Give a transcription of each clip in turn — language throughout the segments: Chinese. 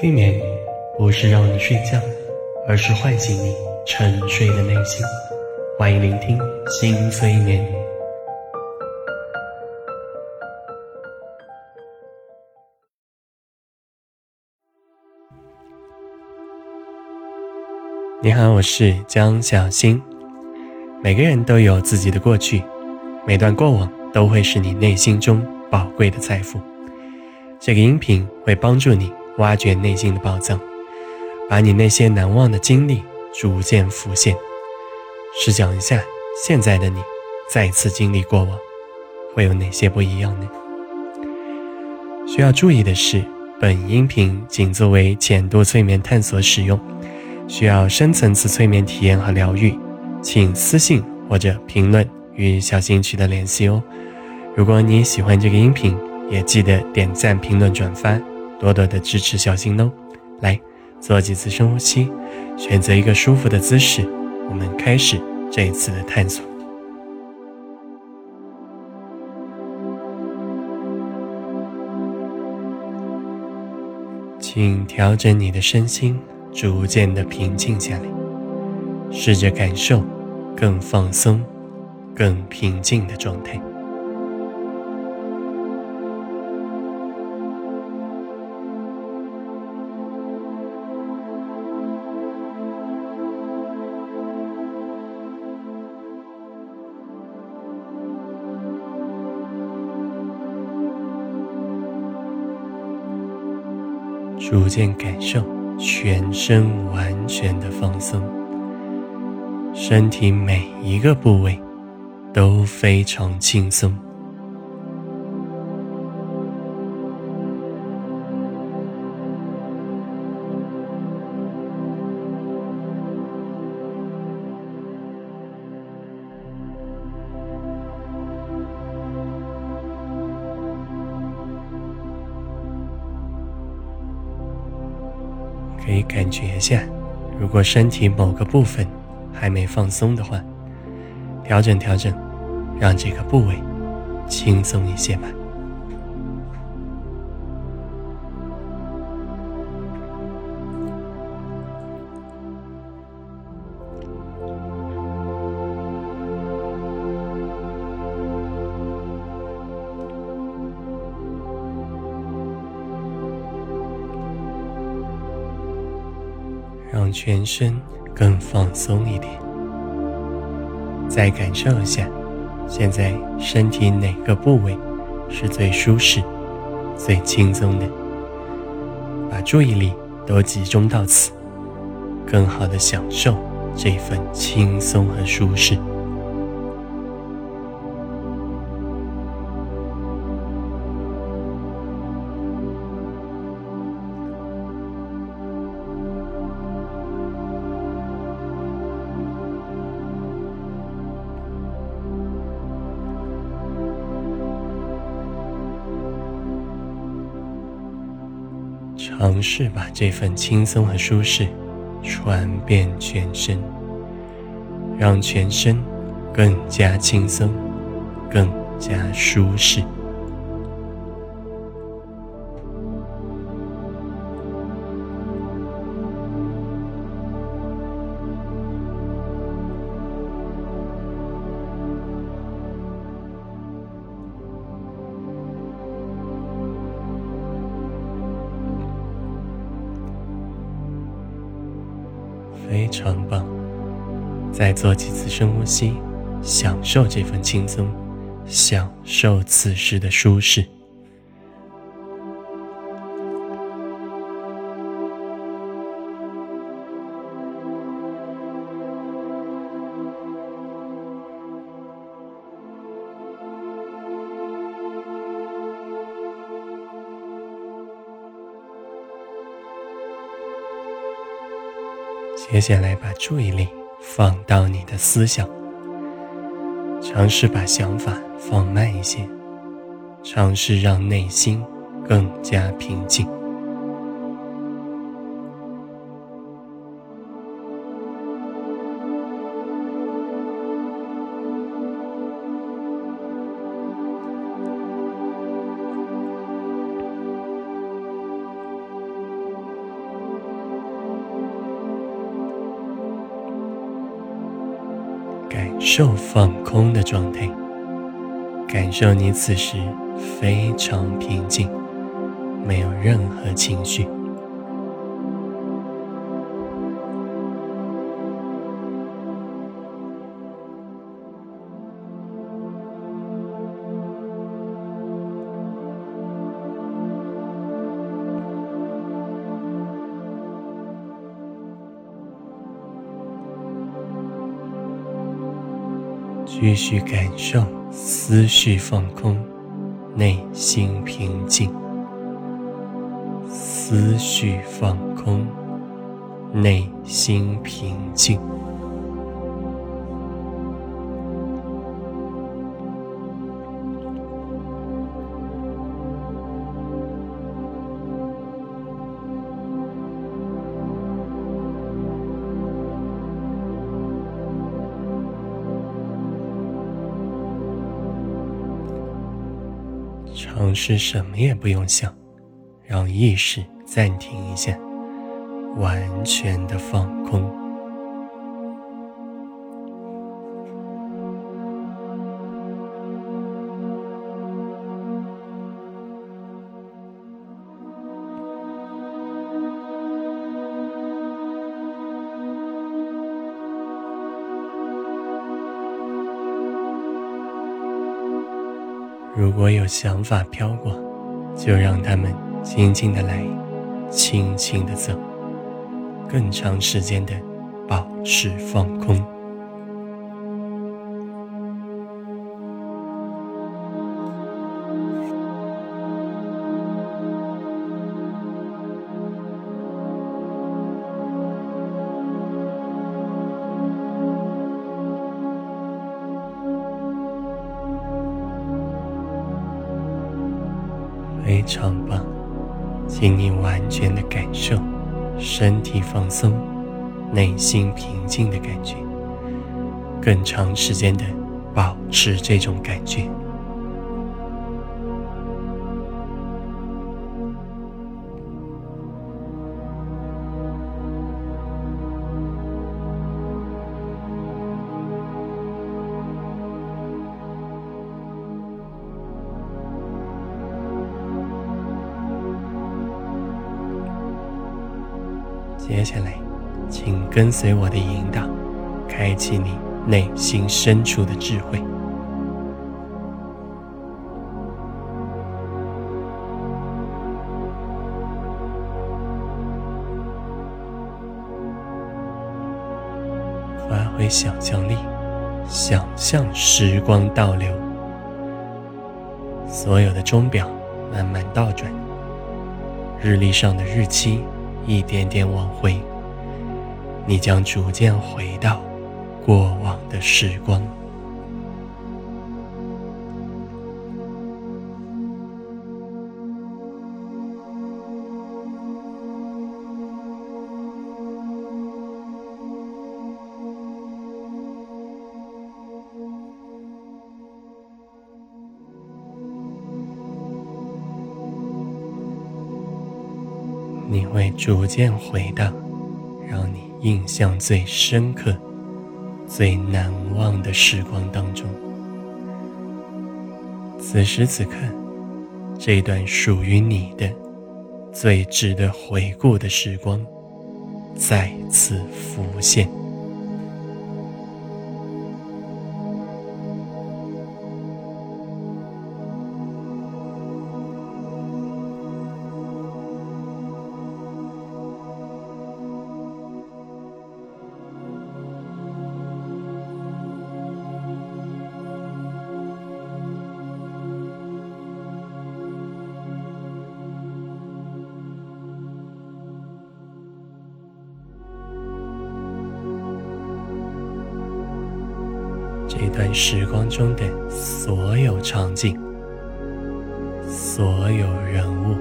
催眠不是让你睡觉，而是唤醒你沉睡的内心。欢迎聆听新催眠。你好，我是江小新。每个人都有自己的过去，每段过往都会是你内心中宝贵的财富。这个音频会帮助你。挖掘内心的宝藏，把你那些难忘的经历逐渐浮现。试想一下，现在的你再次经历过往，会有哪些不一样呢？需要注意的是，本音频仅作为浅度催眠探索使用，需要深层次催眠体验和疗愈，请私信或者评论与小新取得联系哦。如果你喜欢这个音频，也记得点赞、评论、转发。多多的支持小新哦！来做几次深呼吸，选择一个舒服的姿势，我们开始这一次的探索。请调整你的身心，逐渐的平静下来，试着感受更放松、更平静的状态。逐渐感受全身完全的放松，身体每一个部位都非常轻松。可以感觉一下，如果身体某个部分还没放松的话，调整调整，让这个部位轻松一些吧。让全身更放松一点，再感受一下，现在身体哪个部位是最舒适、最轻松的？把注意力都集中到此，更好的享受这份轻松和舒适。尝试把这份轻松和舒适传遍全身，让全身更加轻松，更加舒适。非常棒，再做几次深呼吸，享受这份轻松，享受此时的舒适。接下来，把注意力放到你的思想，尝试把想法放慢一些，尝试让内心更加平静。受放空的状态，感受你此时非常平静，没有任何情绪。继续感受思绪放空，内心平静。思绪放空，内心平静。尝试什么也不用想，让意识暂停一下，完全的放空。我有想法飘过，就让他们轻轻的来，轻轻的走，更长时间的保持放空。你完全的感受身体放松、内心平静的感觉，更长时间的保持这种感觉。请跟随我的引导，开启你内心深处的智慧。发挥想象力，想象时光倒流，所有的钟表慢慢倒转，日历上的日期。一点点往回，你将逐渐回到过往的时光。你会逐渐回到印象最深刻、最难忘的时光当中。此时此刻，这段属于你的、最值得回顾的时光再次浮现。这段时光中的所有场景、所有人物、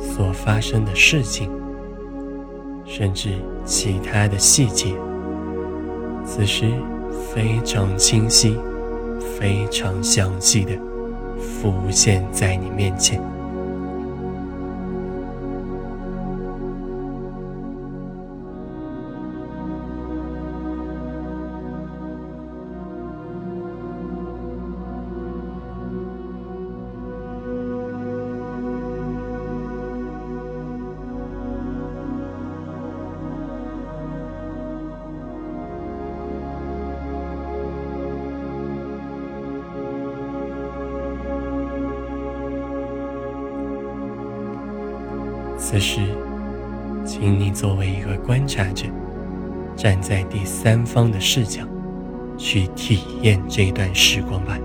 所发生的事情，甚至其他的细节，此时非常清晰、非常详细的浮现在你面前。此时，请你作为一个观察者，站在第三方的视角，去体验这段时光吧。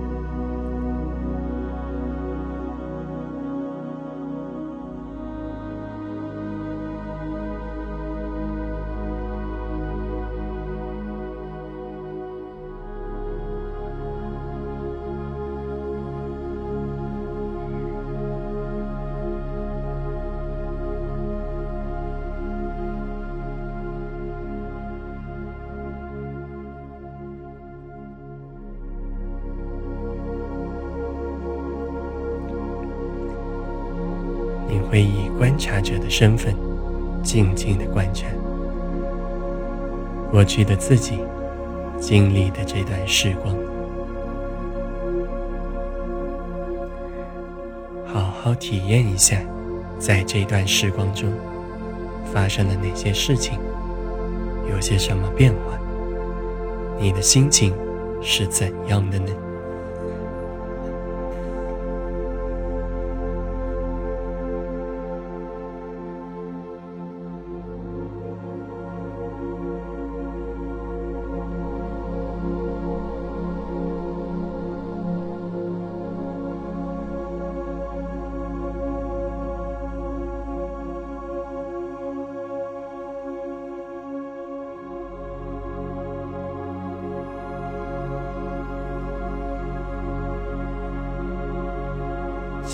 你会以观察者的身份，静静的观察过去的自己经历的这段时光，好好体验一下，在这段时光中发生了哪些事情，有些什么变化，你的心情是怎样的呢？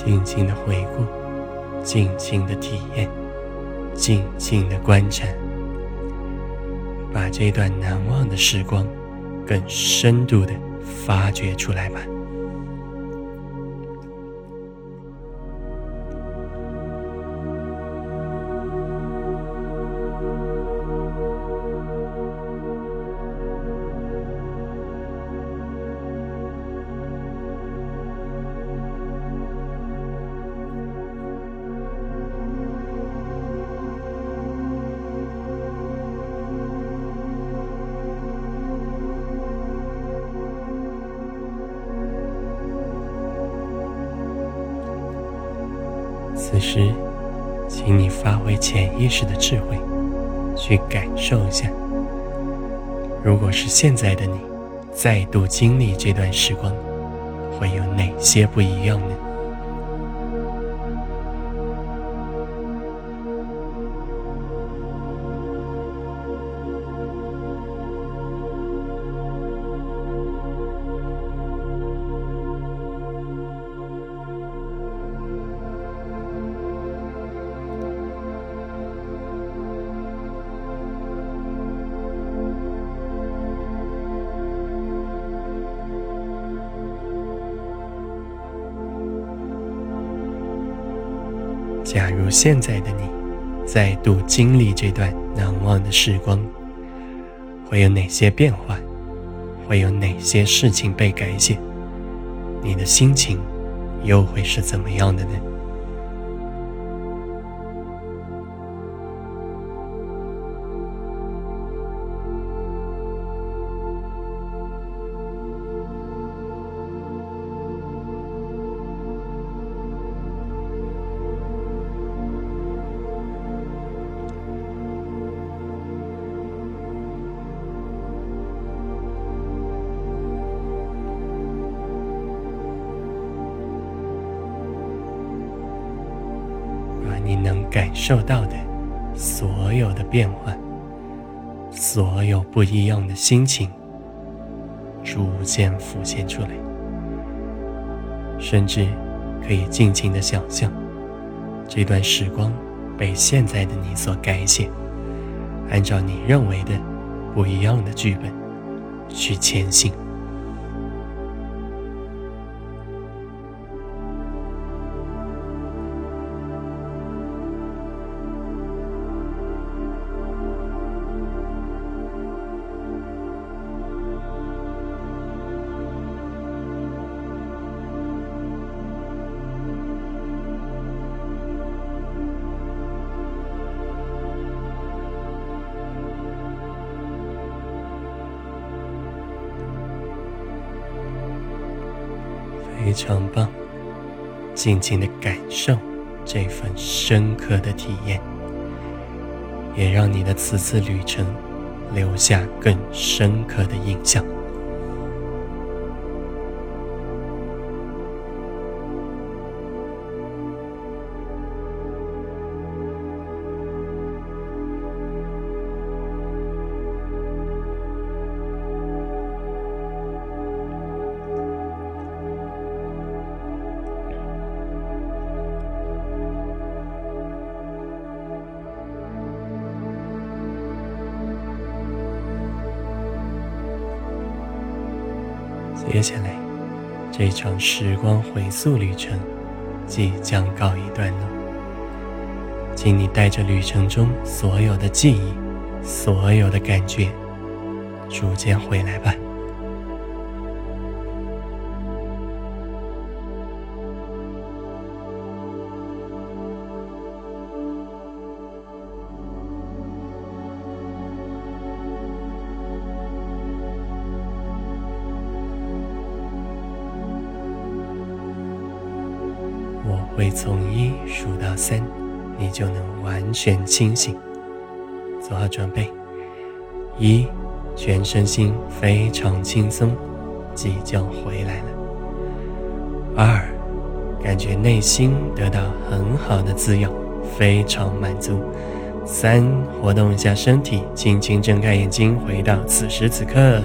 静静的回顾，静静的体验，静静的观察，把这段难忘的时光更深度的发掘出来吧。此时，请你发挥潜意识的智慧，去感受一下，如果是现在的你，再度经历这段时光，会有哪些不一样呢？假如现在的你再度经历这段难忘的时光，会有哪些变化？会有哪些事情被改写？你的心情又会是怎么样的呢？感受到的所有的变化，所有不一样的心情，逐渐浮现出来，甚至可以尽情的想象，这段时光被现在的你所改写，按照你认为的不一样的剧本去前行。常棒，静静的感受这份深刻的体验，也让你的此次旅程留下更深刻的印象。接下来，这场时光回溯旅程即将告一段落，请你带着旅程中所有的记忆、所有的感觉，逐渐回来吧。从一数到三，你就能完全清醒。做好准备，一，全身心非常轻松，即将回来了。二，感觉内心得到很好的滋养，非常满足。三，活动一下身体，轻轻睁开眼睛，回到此时此刻。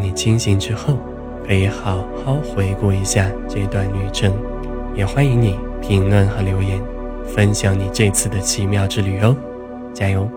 你清醒之后，可以好好回顾一下这段旅程，也欢迎你评论和留言，分享你这次的奇妙之旅哦，加油！